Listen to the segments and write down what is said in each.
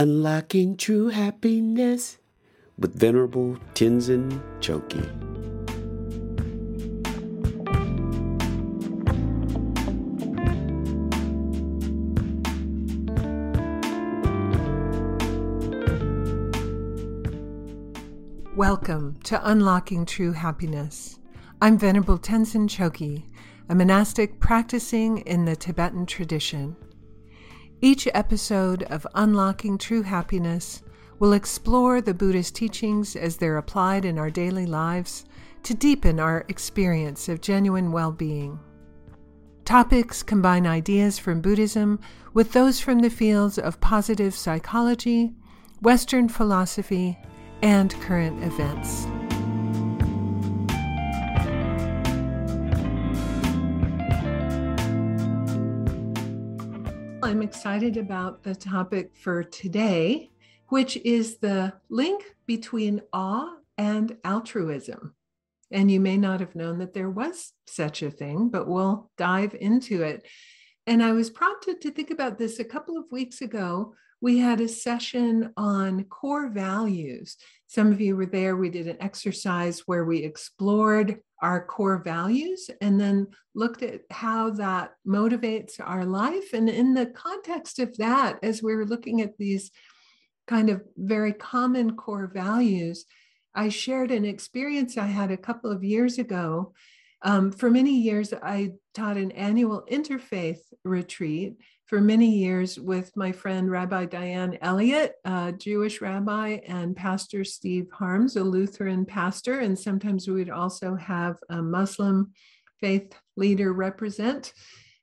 Unlocking True Happiness with Venerable Tenzin Choki. Welcome to Unlocking True Happiness. I'm Venerable Tenzin Choki, a monastic practicing in the Tibetan tradition. Each episode of Unlocking True Happiness will explore the Buddhist teachings as they're applied in our daily lives to deepen our experience of genuine well being. Topics combine ideas from Buddhism with those from the fields of positive psychology, Western philosophy, and current events. I'm excited about the topic for today, which is the link between awe and altruism. And you may not have known that there was such a thing, but we'll dive into it. And I was prompted to think about this a couple of weeks ago. We had a session on core values. Some of you were there. We did an exercise where we explored our core values and then looked at how that motivates our life. And in the context of that, as we were looking at these kind of very common core values, I shared an experience I had a couple of years ago. Um, for many years, I taught an annual interfaith retreat for many years with my friend Rabbi Diane Elliott, a Jewish rabbi, and Pastor Steve Harms, a Lutheran pastor. And sometimes we would also have a Muslim faith leader represent.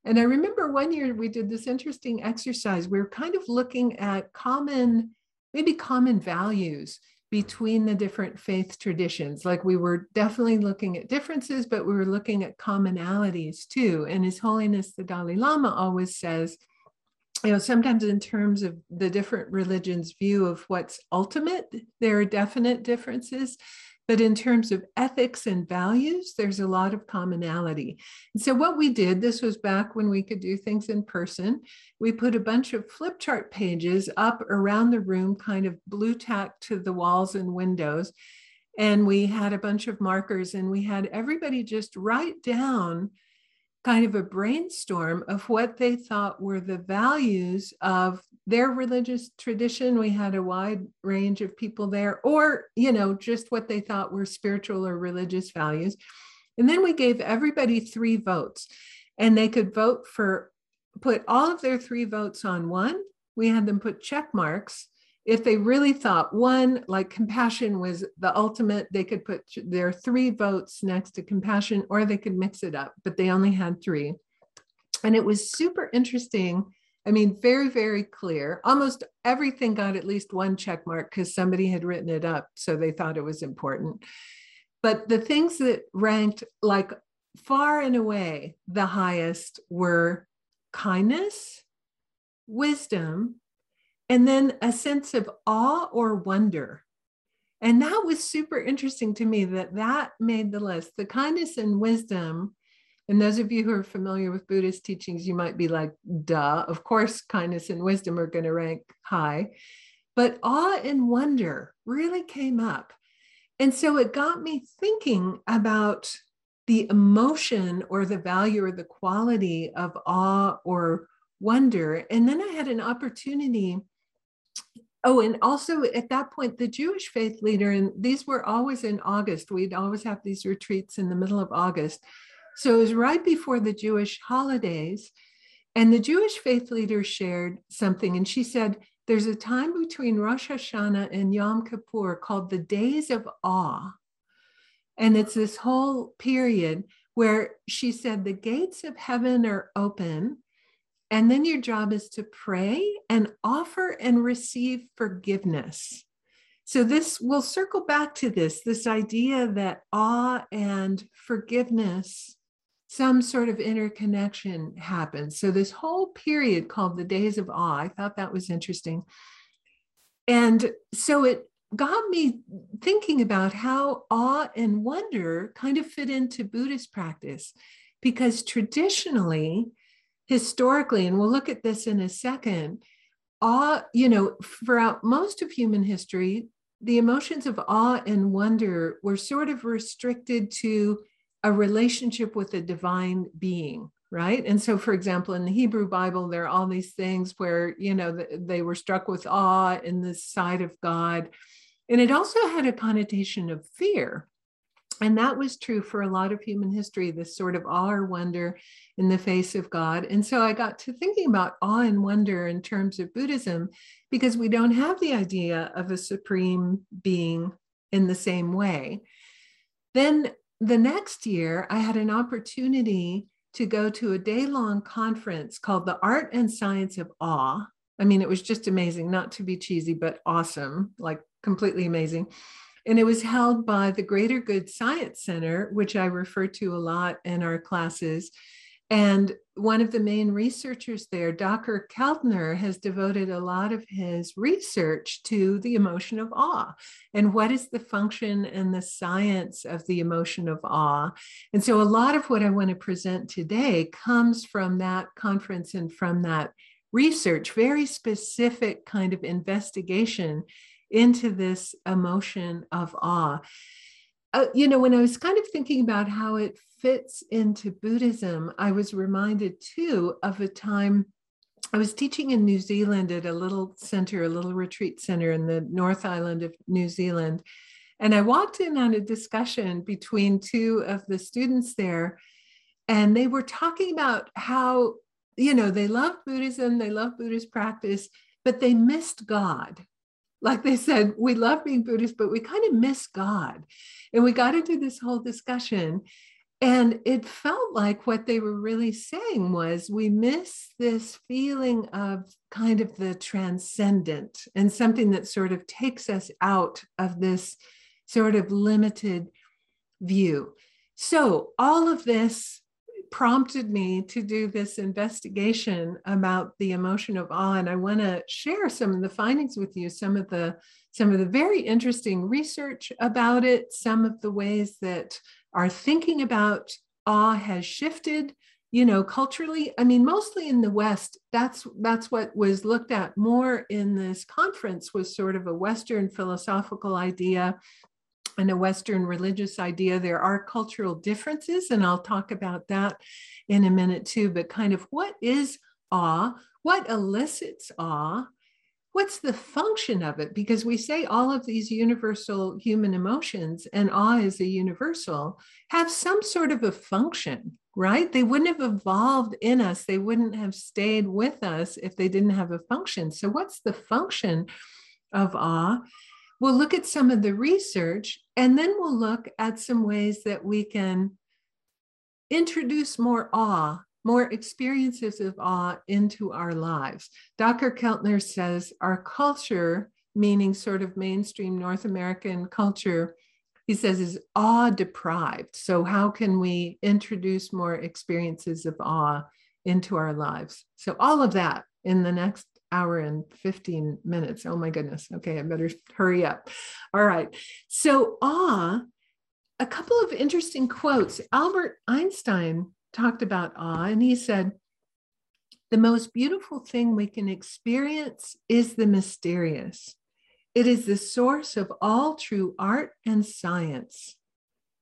And I remember one year we did this interesting exercise. We were kind of looking at common, maybe common values between the different faith traditions. Like we were definitely looking at differences, but we were looking at commonalities too. And His Holiness the Dalai Lama always says, you know, sometimes in terms of the different religions' view of what's ultimate, there are definite differences. But in terms of ethics and values, there's a lot of commonality. And so, what we did, this was back when we could do things in person, we put a bunch of flip chart pages up around the room, kind of blue tacked to the walls and windows. And we had a bunch of markers, and we had everybody just write down kind of a brainstorm of what they thought were the values of their religious tradition. We had a wide range of people there or you know just what they thought were spiritual or religious values. And then we gave everybody three votes and they could vote for put all of their three votes on one. We had them put check marks if they really thought one, like compassion was the ultimate, they could put their three votes next to compassion or they could mix it up, but they only had three. And it was super interesting. I mean, very, very clear. Almost everything got at least one check mark because somebody had written it up. So they thought it was important. But the things that ranked like far and away the highest were kindness, wisdom, and then a sense of awe or wonder. And that was super interesting to me that that made the list. The kindness and wisdom. And those of you who are familiar with Buddhist teachings, you might be like, duh, of course, kindness and wisdom are going to rank high. But awe and wonder really came up. And so it got me thinking about the emotion or the value or the quality of awe or wonder. And then I had an opportunity Oh, and also at that point, the Jewish faith leader, and these were always in August. We'd always have these retreats in the middle of August. So it was right before the Jewish holidays. And the Jewish faith leader shared something, and she said, There's a time between Rosh Hashanah and Yom Kippur called the Days of Awe. And it's this whole period where she said, The gates of heaven are open and then your job is to pray and offer and receive forgiveness. So, this will circle back to this this idea that awe and forgiveness, some sort of interconnection happens. So, this whole period called the Days of Awe, I thought that was interesting. And so it got me thinking about how awe and wonder kind of fit into Buddhist practice, because traditionally, historically, and we'll look at this in a second, awe, you know, throughout most of human history, the emotions of awe and wonder were sort of restricted to a relationship with a divine being right? And so for example in the hebrew bible there are all these things where you know they were struck with awe in the sight of god. And it also had a connotation of fear and that was true for a lot of human history this sort of awe or wonder in the face of god. And so i got to thinking about awe and wonder in terms of buddhism because we don't have the idea of a supreme being in the same way. Then the next year i had an opportunity to go to a day long conference called the art and science of awe. I mean it was just amazing not to be cheesy but awesome like completely amazing and it was held by the Greater Good Science Center, which I refer to a lot in our classes. And one of the main researchers there, Dr. Keltner, has devoted a lot of his research to the emotion of awe and what is the function and the science of the emotion of awe. And so, a lot of what I want to present today comes from that conference and from that research, very specific kind of investigation into this emotion of awe. Uh, you know, when I was kind of thinking about how it fits into Buddhism, I was reminded too of a time I was teaching in New Zealand at a little center, a little retreat center in the North Island of New Zealand. And I walked in on a discussion between two of the students there, and they were talking about how, you know, they love Buddhism, they love Buddhist practice, but they missed God like they said, we love being Buddhist, but we kind of miss God. And we got into this whole discussion. And it felt like what they were really saying was we miss this feeling of kind of the transcendent and something that sort of takes us out of this sort of limited view. So, all of this prompted me to do this investigation about the emotion of awe and i want to share some of the findings with you some of the some of the very interesting research about it some of the ways that our thinking about awe has shifted you know culturally. I mean mostly in the west that's that's what was looked at more in this conference was sort of a western philosophical idea and a Western religious idea. There are cultural differences, and I'll talk about that in a minute too. But kind of what is awe? What elicits awe? What's the function of it? Because we say all of these universal human emotions, and awe is a universal, have some sort of a function, right? They wouldn't have evolved in us, they wouldn't have stayed with us if they didn't have a function. So, what's the function of awe? We'll look at some of the research and then we'll look at some ways that we can introduce more awe, more experiences of awe into our lives. Dr. Keltner says our culture, meaning sort of mainstream North American culture, he says is awe deprived. So, how can we introduce more experiences of awe into our lives? So, all of that in the next hour and 15 minutes. Oh my goodness. Okay, I better hurry up. All right. So, awe, a couple of interesting quotes. Albert Einstein talked about awe, and he said, The most beautiful thing we can experience is the mysterious. It is the source of all true art and science.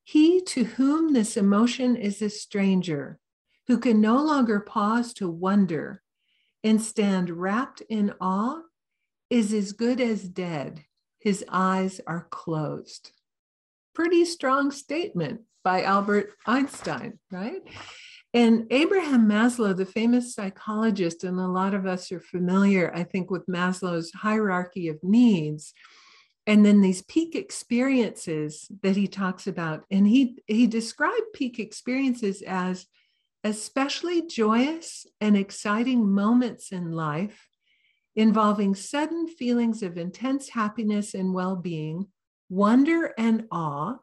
He to whom this emotion is a stranger, who can no longer pause to wonder, and stand wrapped in awe is as good as dead. His eyes are closed. Pretty strong statement by Albert Einstein, right? And Abraham Maslow, the famous psychologist, and a lot of us are familiar, I think, with Maslow's hierarchy of needs. And then these peak experiences that he talks about. And he, he described peak experiences as especially joyous and exciting moments in life involving sudden feelings of intense happiness and well being, wonder and awe,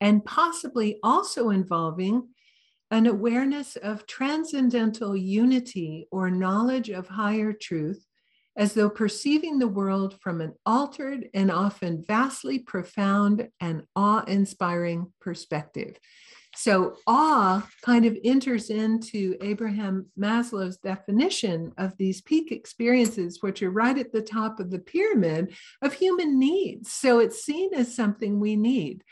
and possibly also involving an awareness of transcendental unity or knowledge of higher truth, as though perceiving the world from an altered and often vastly profound and awe inspiring perspective. So awe kind of enters into Abraham Maslow's definition of these peak experiences, which are right at the top of the pyramid of human needs. So it's seen as something we need.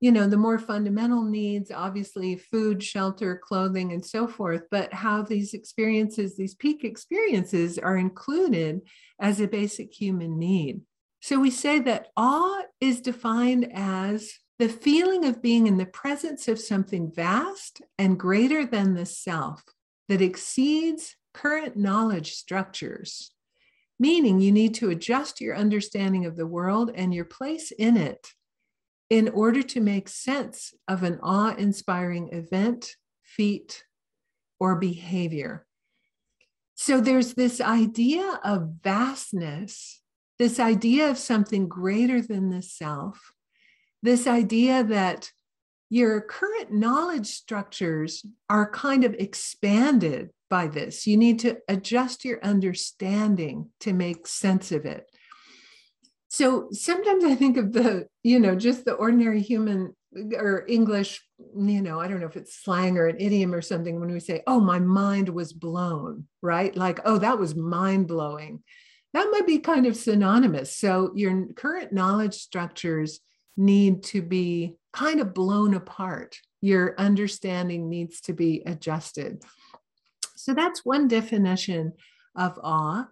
You know, the more fundamental needs, obviously food, shelter, clothing, and so forth, but how these experiences, these peak experiences, are included as a basic human need. So we say that awe is defined as the feeling of being in the presence of something vast and greater than the self that exceeds current knowledge structures, meaning you need to adjust your understanding of the world and your place in it in order to make sense of an awe inspiring event, feat, or behavior. So there's this idea of vastness, this idea of something greater than the self this idea that your current knowledge structures are kind of expanded by this. You need to adjust your understanding to make sense of it. So sometimes I think of the, you know, just the ordinary human or English, you know, I don't know if it's slang or an idiom or something when we say, oh, my mind was blown, right? Like, oh, that was mind blowing. That might be kind of synonymous. So your current knowledge structures need to be kind of blown apart. Your understanding needs to be adjusted. So that's one definition of awe.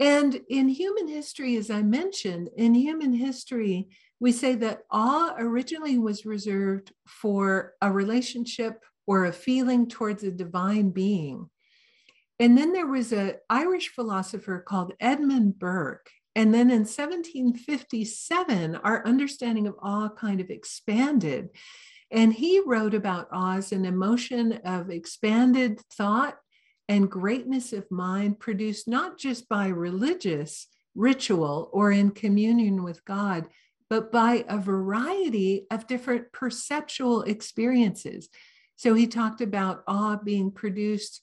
And in human history, as I mentioned, in human history, we say that awe originally was reserved for a relationship or a feeling towards a divine being. And then there was an Irish philosopher called Edmund Burke, and then in 1757, our understanding of awe kind of expanded. And he wrote about awe as an emotion of expanded thought and greatness of mind produced not just by religious ritual or in communion with God, but by a variety of different perceptual experiences. So he talked about awe being produced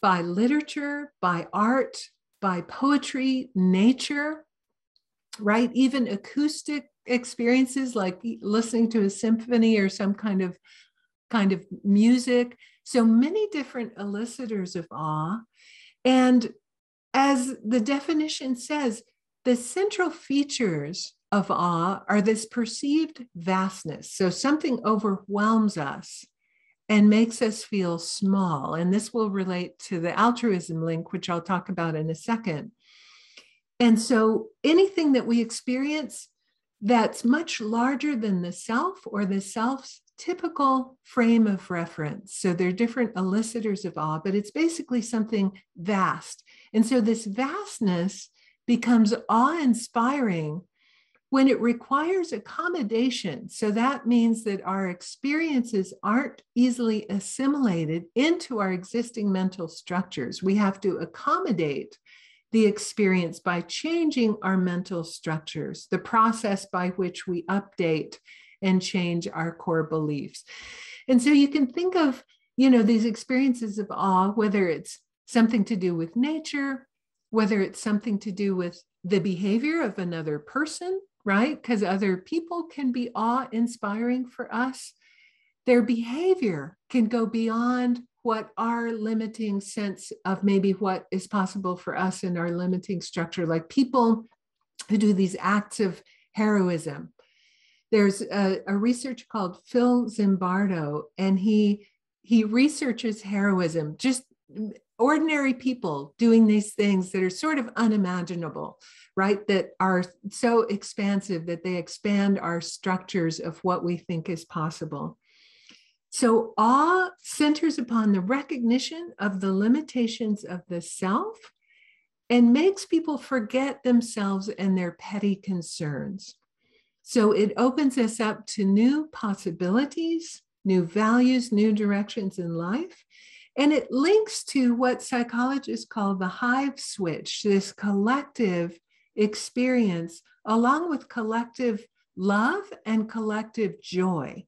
by literature, by art, by poetry, nature, right? Even acoustic experiences like listening to a symphony or some kind of kind of music. So many different elicitors of awe. And as the definition says, the central features of awe are this perceived vastness. So something overwhelms us and makes us feel small. And this will relate to the altruism link, which I'll talk about in a second. And so anything that we experience that's much larger than the self or the self's typical frame of reference. So there are different elicitors of awe, but it's basically something vast. And so this vastness becomes awe inspiring when it requires accommodation. So that means that our experiences aren't easily assimilated into our existing mental structures. We have to accommodate the experience by changing our mental structures, the process by which we update and change our core beliefs. And so you can think of, you know, these experiences of awe, whether it's something to do with nature, whether it's something to do with the behavior of another person, right? Because other people can be awe inspiring for us. Their behavior can go beyond what our limiting sense of maybe what is possible for us in our limiting structure, like people who do these acts of heroism. There's a, a researcher called Phil Zimbardo, and he he researches heroism, just ordinary people doing these things that are sort of unimaginable right? That are so expansive that they expand our structures of what we think is possible. So, awe centers upon the recognition of the limitations of the self and makes people forget themselves and their petty concerns. So, it opens us up to new possibilities, new values, new directions in life. And it links to what psychologists call the hive switch, this collective experience, along with collective love and collective joy.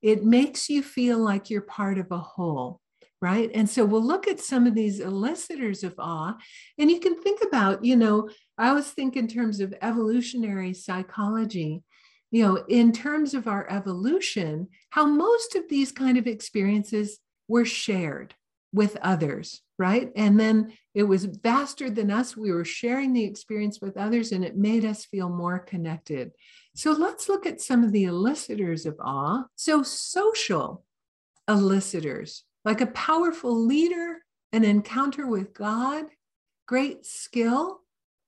It makes you feel like you're part of a whole, right? And so we'll look at some of these elicitors of awe, and you can think about, you know, I always think in terms of evolutionary psychology you know, in terms of our evolution, how most of these kind of experiences were shared with others, right? And then it was vaster than us. We were sharing the experience with others, and it made us feel more connected. So let's look at some of the elicitors of awe. So, social elicitors, like a powerful leader, an encounter with God, great skill,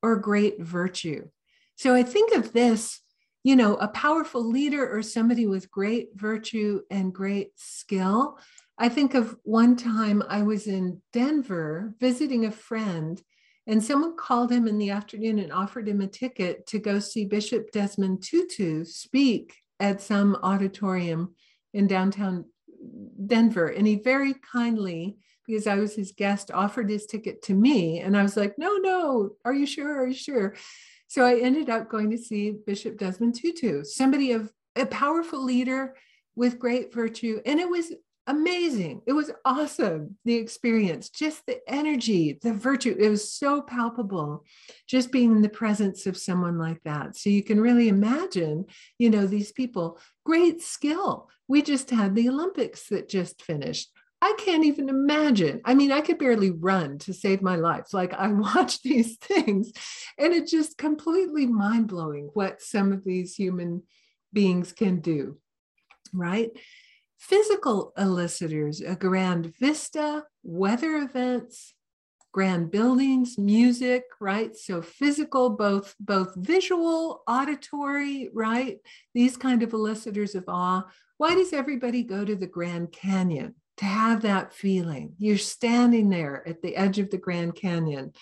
or great virtue. So I think of this, you know, a powerful leader or somebody with great virtue and great skill. I think of one time I was in Denver visiting a friend, and someone called him in the afternoon and offered him a ticket to go see Bishop Desmond Tutu speak at some auditorium in downtown Denver. And he very kindly, because I was his guest, offered his ticket to me. And I was like, no, no, are you sure? Are you sure? So I ended up going to see Bishop Desmond Tutu, somebody of a powerful leader with great virtue. And it was amazing. It was awesome, the experience, just the energy, the virtue. It was so palpable just being in the presence of someone like that. So you can really imagine, you know, these people, great skill. We just had the Olympics that just finished. I can't even imagine. I mean, I could barely run to save my life. Like I watch these things and it's just completely mind blowing what some of these human beings can do. Right physical elicitors, a grand vista, weather events, grand buildings, music, right? So physical, both both visual, auditory, right? These kind of elicitors of awe. Why does everybody go to the Grand Canyon? To have that feeling. You're standing there at the edge of the Grand Canyon.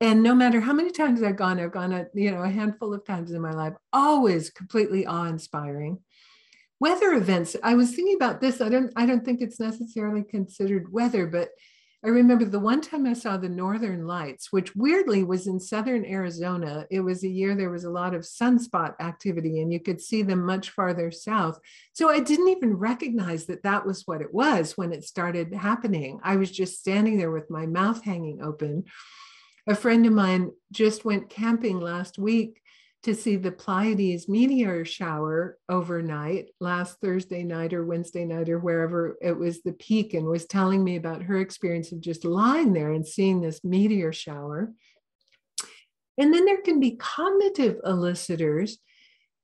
And no matter how many times I've gone, I've gone a, you know, a handful of times in my life, always completely awe-inspiring weather events. I was thinking about this. I don't i don't think it's necessarily considered weather but i remember the one time i saw the northern lights which weirdly was in southern arizona. It was a year there was a lot of sunspot activity and you could see them much farther south. So i didn't even recognize that that was what it was when it started happening. I was just standing there with my mouth hanging open. A friend of mine just went camping last week to see the Pleiades meteor shower overnight last Thursday night or Wednesday night or wherever it was the peak and was telling me about her experience of just lying there and seeing this meteor shower. And then there can be cognitive elicitors,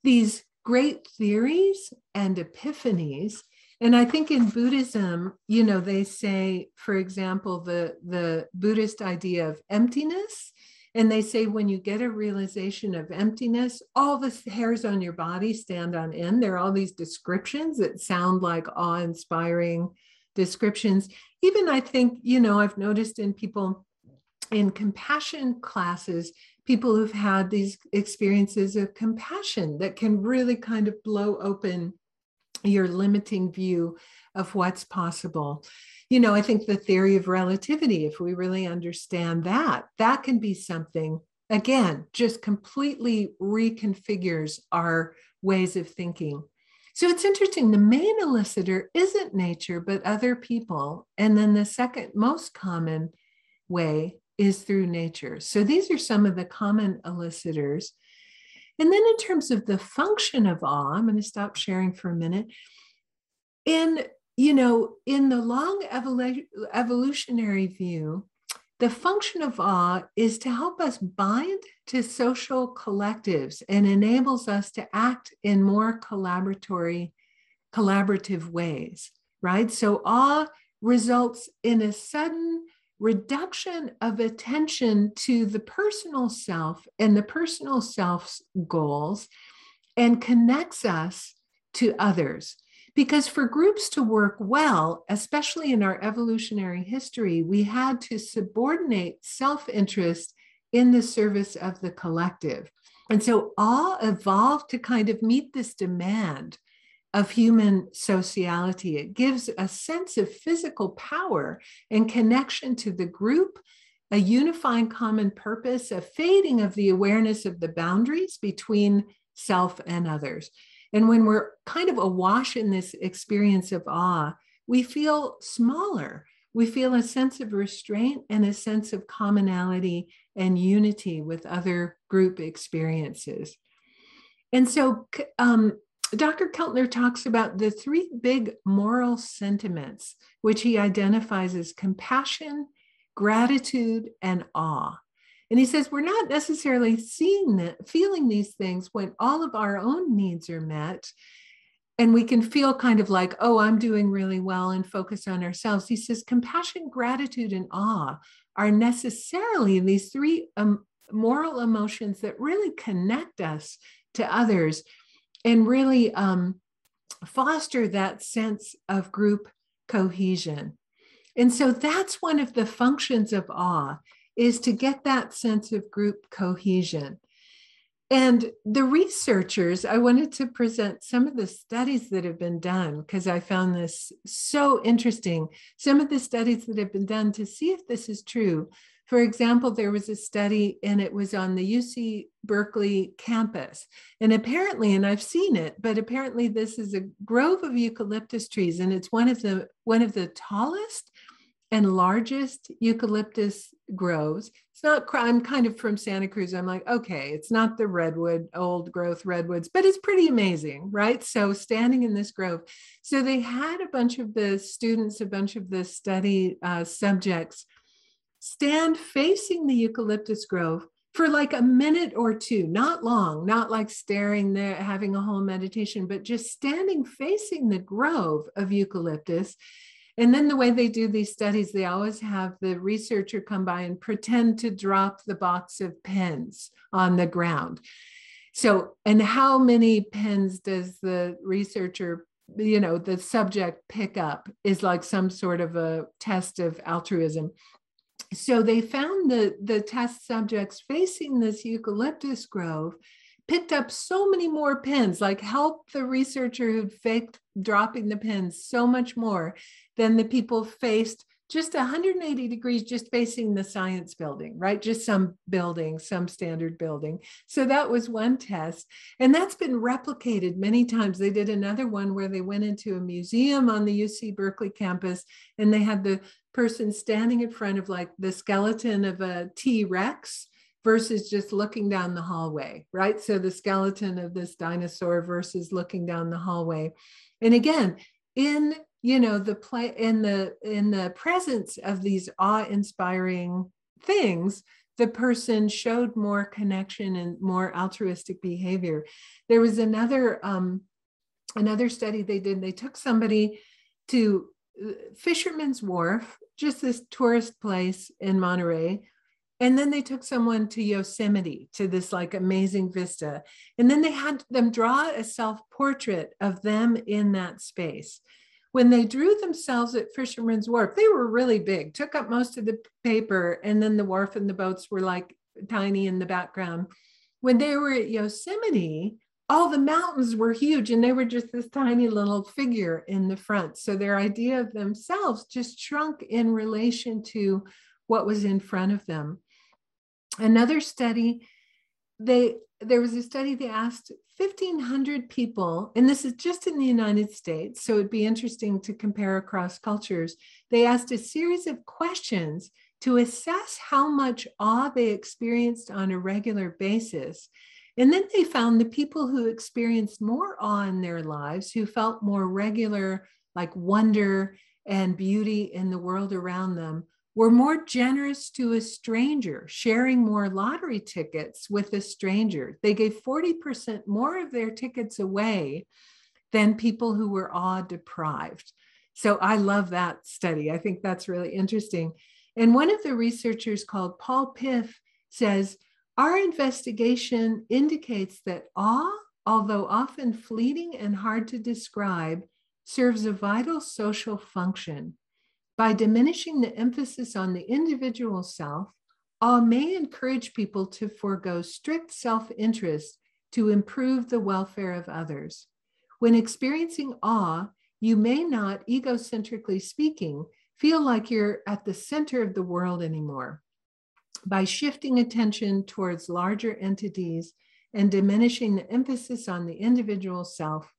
these great theories and epiphanies. And I think in Buddhism, you know, they say, for example, the, the Buddhist idea of emptiness and they say when you get a realization of emptiness, all the hairs on your body stand on end. There are all these descriptions that sound like awe inspiring descriptions. Even I think, you know, I've noticed in people in compassion classes, people who've had these experiences of compassion that can really kind of blow open your limiting view of what's possible you know, I think the theory of relativity, if we really understand that, that can be something, again, just completely reconfigures our ways of thinking. So it's interesting. The main elicitor isn't nature, but other people. And then the second most common way is through nature. So these are some of the common elicitors. And then, in terms of the function of awe, I'm going to stop sharing for a minute. In you know, in the long evolu- evolutionary view, the function of awe is to help us bind to social collectives and enables us to act in more collaboratory, collaborative ways, right? So awe results in a sudden reduction of attention to the personal self and the personal self's goals and connects us to others. Because for groups to work well, especially in our evolutionary history, we had to subordinate self interest in the service of the collective. And so awe evolved to kind of meet this demand of human sociality. It gives a sense of physical power and connection to the group, a unifying common purpose, a fading of the awareness of the boundaries between self and others. And when we're kind of awash in this experience of awe, we feel smaller. We feel a sense of restraint and a sense of commonality and unity with other group experiences. And so um, Dr. Keltner talks about the three big moral sentiments, which he identifies as compassion, gratitude, and awe. And he says we're not necessarily seeing that, feeling these things when all of our own needs are met. And we can feel kind of like, oh, I'm doing really well and focus on ourselves. He says compassion, gratitude, and awe are necessarily these three um, moral emotions that really connect us to others and really um, foster that sense of group cohesion. And so that's one of the functions of awe is to get that sense of group cohesion. And the researchers, I wanted to present some of the studies that have been done because I found this so interesting. Some of the studies that have been done to see if this is true. For example, there was a study and it was on the UC Berkeley campus. And apparently, and I've seen it, but apparently this is a grove of eucalyptus trees and it's one of the one of the tallest and largest eucalyptus groves. It's not, I'm kind of from Santa Cruz. I'm like, okay, it's not the redwood, old growth redwoods, but it's pretty amazing, right? So standing in this grove. So they had a bunch of the students, a bunch of the study uh, subjects stand facing the eucalyptus grove for like a minute or two, not long, not like staring there, having a whole meditation, but just standing facing the grove of eucalyptus and then the way they do these studies, they always have the researcher come by and pretend to drop the box of pens on the ground. So, and how many pens does the researcher, you know, the subject pick up is like some sort of a test of altruism. So they found the, the test subjects facing this eucalyptus grove picked up so many more pens, like helped the researcher who'd faked dropping the pens so much more than the people faced just 180 degrees just facing the science building right just some building some standard building so that was one test and that's been replicated many times they did another one where they went into a museum on the uc berkeley campus and they had the person standing in front of like the skeleton of a t-rex versus just looking down the hallway, right? So the skeleton of this dinosaur versus looking down the hallway. And again, in you know the play in the in the presence of these awe-inspiring things, the person showed more connection and more altruistic behavior. There was another um, another study they did. They took somebody to uh, Fisherman's Wharf, just this tourist place in Monterey, and then they took someone to Yosemite to this like amazing vista. And then they had them draw a self portrait of them in that space. When they drew themselves at Fisherman's Wharf, they were really big, took up most of the paper, and then the wharf and the boats were like tiny in the background. When they were at Yosemite, all the mountains were huge and they were just this tiny little figure in the front. So their idea of themselves just shrunk in relation to what was in front of them. Another study, they there was a study they asked 1500 people and this is just in the united states so it'd be interesting to compare across cultures. They asked a series of questions to assess how much awe they experienced on a regular basis. And then they found the people who experienced more awe in their lives who felt more regular like wonder and beauty in the world around them were more generous to a stranger, sharing more lottery tickets with a stranger. They gave 40% more of their tickets away than people who were awe deprived. So I love that study. I think that's really interesting. And one of the researchers called Paul Piff says, Our investigation indicates that awe, although often fleeting and hard to describe, serves a vital social function. By diminishing the emphasis on the individual self, awe may encourage people to forego strict self interest to improve the welfare of others. When experiencing awe, you may not, egocentrically speaking, feel like you're at the center of the world anymore. By shifting attention towards larger entities and diminishing the emphasis on the individual self,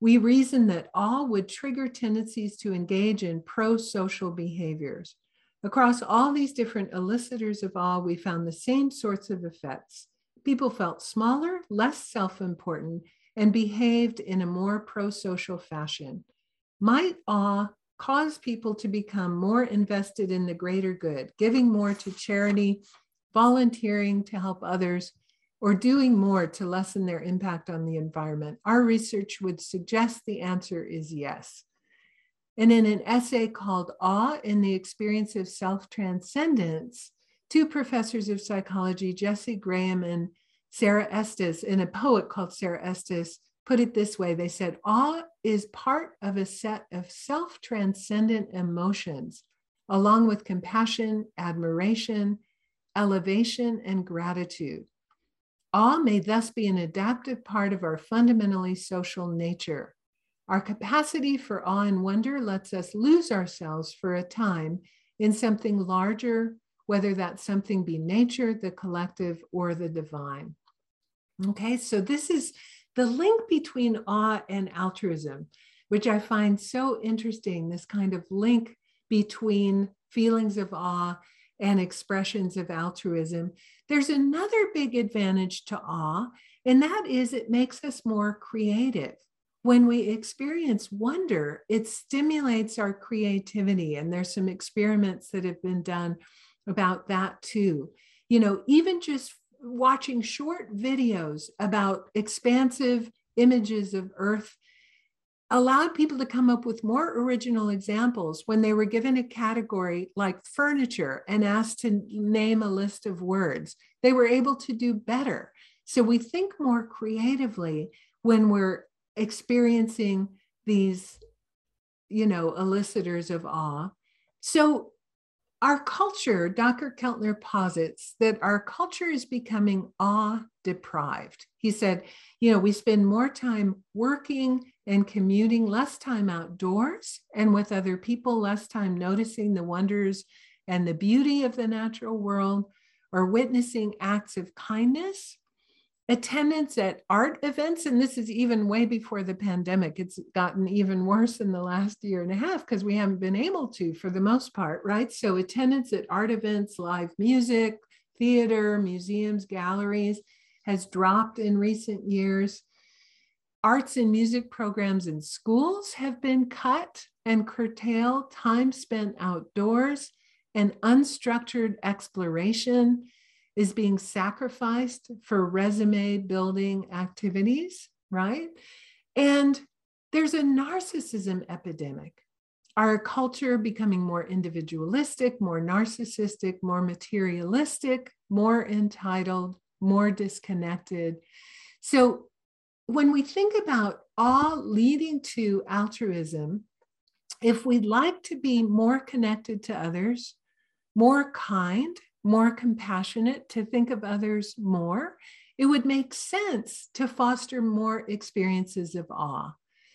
we reason that awe would trigger tendencies to engage in pro social behaviors. Across all these different elicitors of awe, we found the same sorts of effects people felt smaller, less self important, and behaved in a more pro social fashion. Might awe cause people to become more invested in the greater good, giving more to charity, volunteering to help others, or doing more to lessen their impact on the environment? Our research would suggest the answer is yes. And in an essay called Awe in the Experience of Self Transcendence, two professors of psychology, Jesse Graham and Sarah Estes, and a poet called Sarah Estes, put it this way they said, Awe is part of a set of self transcendent emotions, along with compassion, admiration, elevation, and gratitude. Awe may thus be an adaptive part of our fundamentally social nature. Our capacity for awe and wonder lets us lose ourselves for a time in something larger, whether that something be nature, the collective, or the divine. Okay, so this is the link between awe and altruism, which I find so interesting this kind of link between feelings of awe and expressions of altruism. There's another big advantage to awe, and that is it makes us more creative. When we experience wonder, it stimulates our creativity. And there's some experiments that have been done about that too. You know, even just watching short videos about expansive images of Earth allowed people to come up with more original examples when they were given a category like furniture and asked to name a list of words. They were able to do better. So we think more creatively when we're experiencing these, you know, elicitors of awe. So our culture, Dr. Keltner posits that our culture is becoming awe deprived. He said, you know, we spend more time working and commuting, less time outdoors and with other people, less time noticing the wonders and the beauty of the natural world or witnessing acts of kindness attendance at art events and this is even way before the pandemic. It's gotten even worse in the last year and a half because we haven't been able to for the most part right? So attendance at art events live music theater museums galleries has dropped in recent years. Arts and music programs in schools have been cut and curtailed time spent outdoors and unstructured exploration is being sacrificed for resume building activities, right? And there's a narcissism epidemic. Our culture becoming more individualistic, more narcissistic, more materialistic, more entitled, more disconnected. So when we think about all leading to altruism, if we'd like to be more connected to others, more kind, more compassionate, to think of others more, it would make sense to foster more experiences of awe.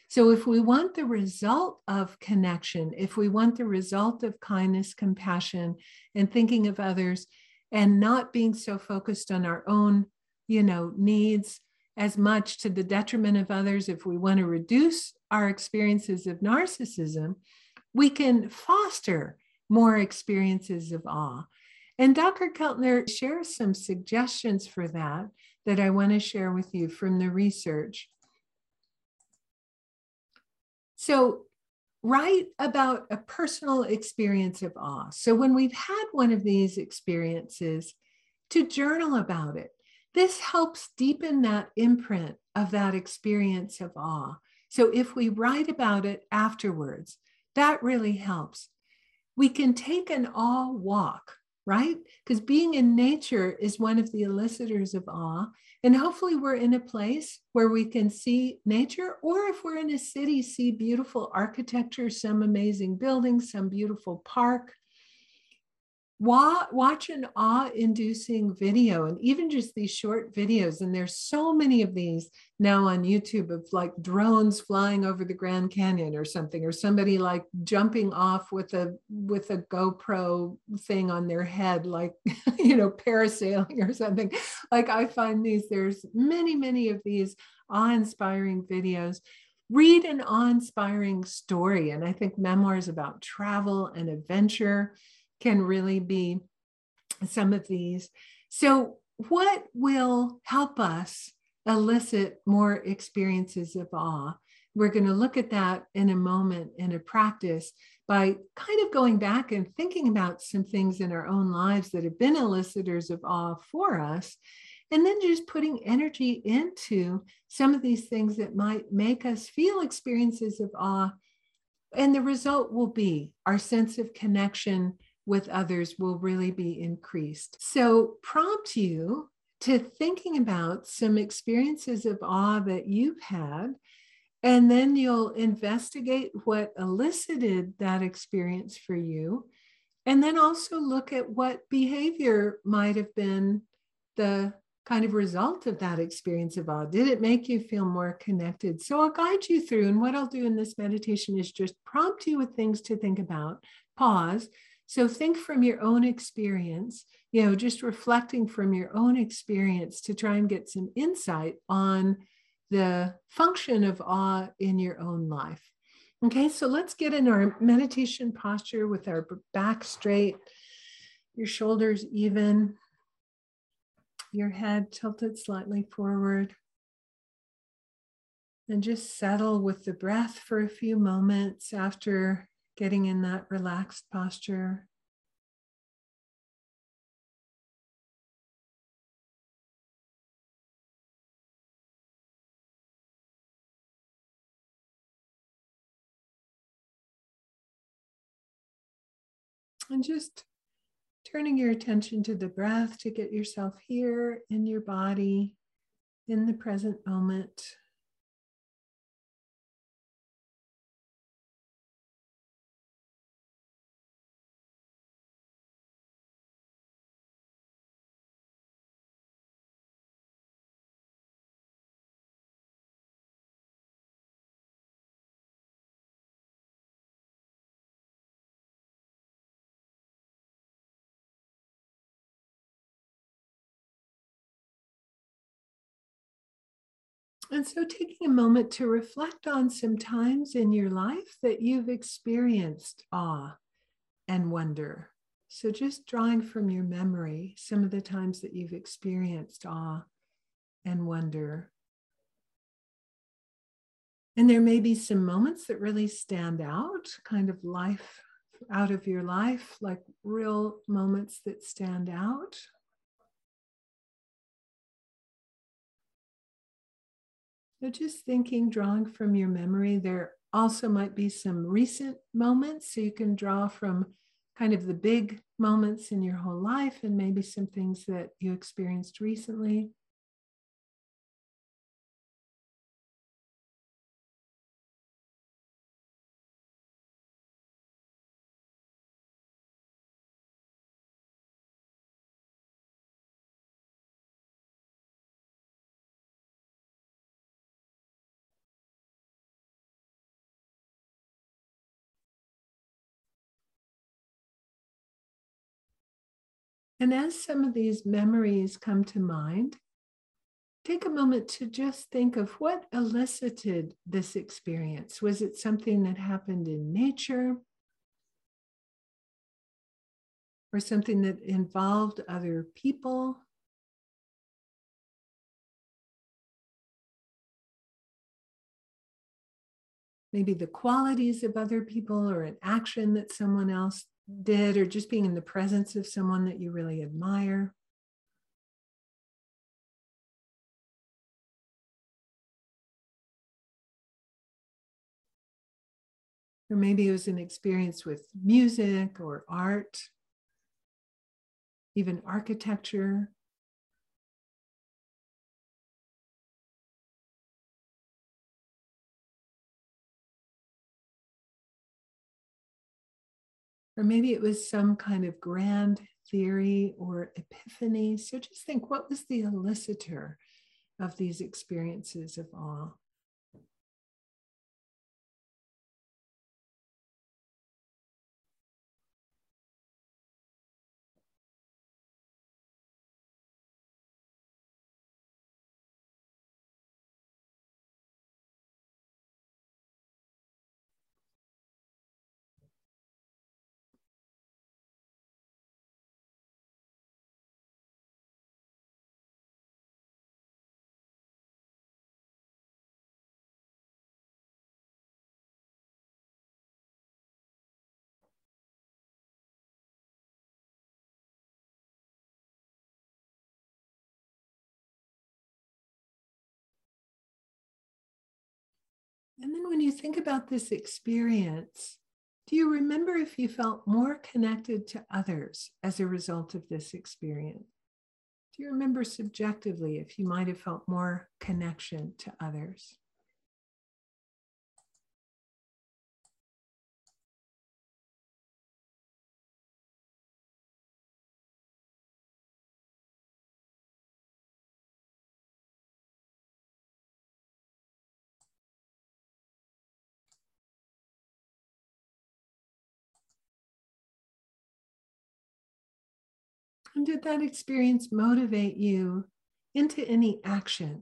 So, if we want the result of connection, if we want the result of kindness, compassion, and thinking of others, and not being so focused on our own, you know, needs as much to the detriment of others, if we want to reduce our experiences of narcissism, we can foster more experiences of awe. And Dr. Keltner shares some suggestions for that that I want to share with you from the research. So, write about a personal experience of awe. So, when we've had one of these experiences, to journal about it. This helps deepen that imprint of that experience of awe. So, if we write about it afterwards, that really helps. We can take an awe walk right? Because being in nature is one of the elicitors of awe. And hopefully, we're in a place where we can see nature, or if we're in a city, see beautiful architecture, some amazing buildings, some beautiful park watch an awe-inducing video and even just these short videos and there's so many of these now on youtube of like drones flying over the grand canyon or something or somebody like jumping off with a with a gopro thing on their head like you know parasailing or something. Like i find these there's many many of these awe-inspiring videos. Read an awe-inspiring story and i think memoirs about travel and adventure can really be some of these. So what will help us elicit more experiences of awe? We're going to look at that in a moment in a practice by kind of going back and thinking about some things in our own lives that have been elicitors of awe for us. And then just putting energy into some of these things that might make us feel experiences of awe. And the result will be our sense of connection with others will really be increased. So, prompt you to thinking about some experiences of awe that you've had and then you'll investigate what elicited that experience for you. And then also look at what behavior might have been the kind of result of that experience of awe. Did it make you feel more connected? So I'll guide you through. And what I'll do in this meditation is just prompt you with things to think about, pause. So think from your own experience, you know, just reflecting from your own experience to try and get some insight on the function of awe in your own life. Okay, so let's get in our meditation posture with our back straight, your shoulders even, your head tilted slightly forward. And just settle with the breath for a few moments after getting in that relaxed posture. And just turning your attention to the breath to get yourself here in your body in the present moment. And so, taking a moment to reflect on some times in your life that you've experienced awe and wonder. So, just drawing from your memory some of the times that you've experienced awe and wonder. And there may be some moments that really stand out, kind of life out of your life, like real moments that stand out. So just thinking, drawing from your memory, there also might be some recent moments. So you can draw from kind of the big moments in your whole life and maybe some things that you experienced recently. And as some of these memories come to mind, take a moment to just think of what elicited this experience. Was it something that happened in nature? Or something that involved other people? Maybe the qualities of other people or an action that someone else did, or just being in the presence of someone that you really admire. Or maybe it was an experience with music or art, even architecture. Or maybe it was some kind of grand theory or epiphany. So just think what was the elicitor of these experiences of awe? When you think about this experience, do you remember if you felt more connected to others as a result of this experience? Do you remember subjectively if you might have felt more connection to others? And did that experience motivate you into any action?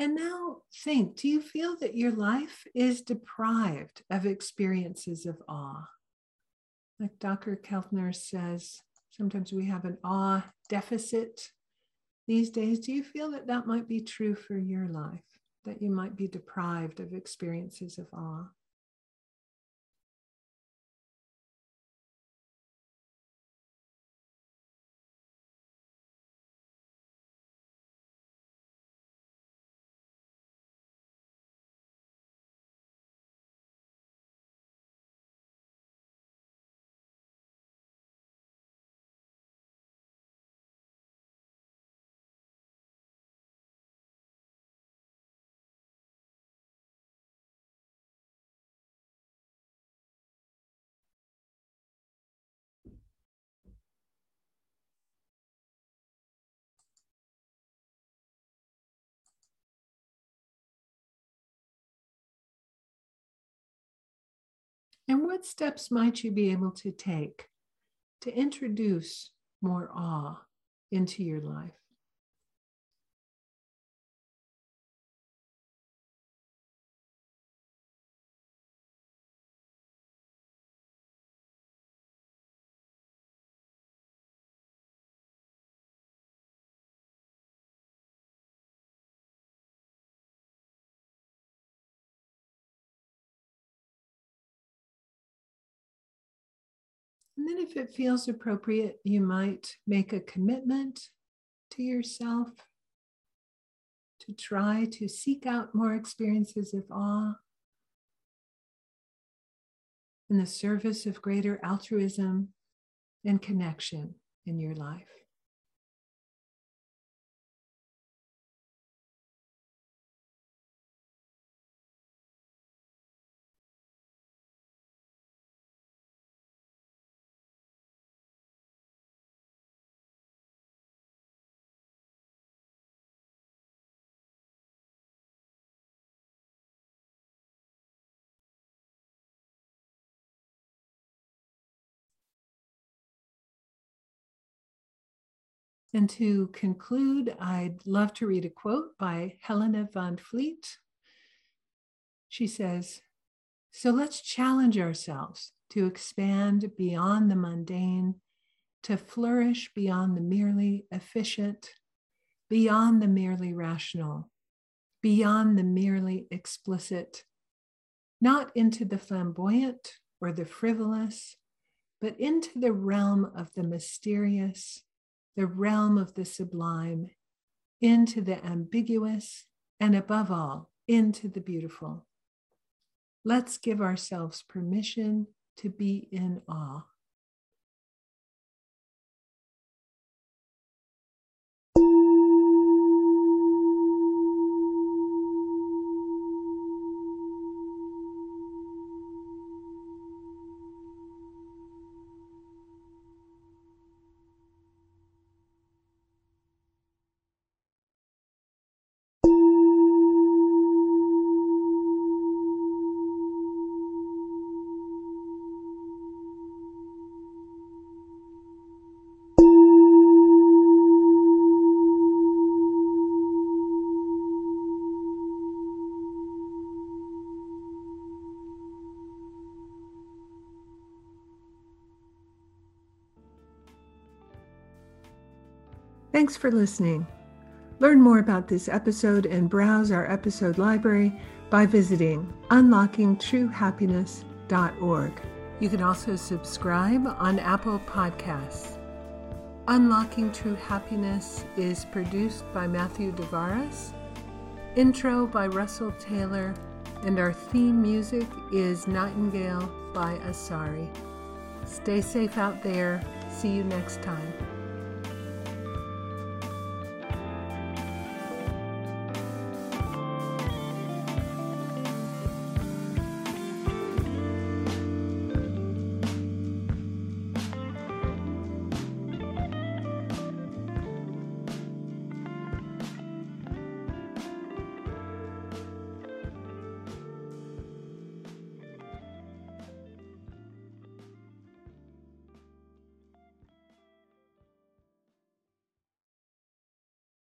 And now think do you feel that your life is deprived of experiences of awe? Like Dr. Keltner says, sometimes we have an awe deficit these days. Do you feel that that might be true for your life? That you might be deprived of experiences of awe? And what steps might you be able to take to introduce more awe into your life? Then, if it feels appropriate, you might make a commitment to yourself to try to seek out more experiences of awe in the service of greater altruism and connection in your life. And to conclude, I'd love to read a quote by Helena von Vliet. She says, So let's challenge ourselves to expand beyond the mundane, to flourish beyond the merely efficient, beyond the merely rational, beyond the merely explicit, not into the flamboyant or the frivolous, but into the realm of the mysterious the realm of the sublime, into the ambiguous, and above all, into the beautiful. Let's give ourselves permission to be in awe. Thanks for listening. Learn more about this episode and browse our episode library by visiting unlockingtruehappiness.org. You can also subscribe on Apple Podcasts. Unlocking True Happiness is produced by Matthew Devaras, intro by Russell Taylor, and our theme music is Nightingale by Asari. Stay safe out there. See you next time.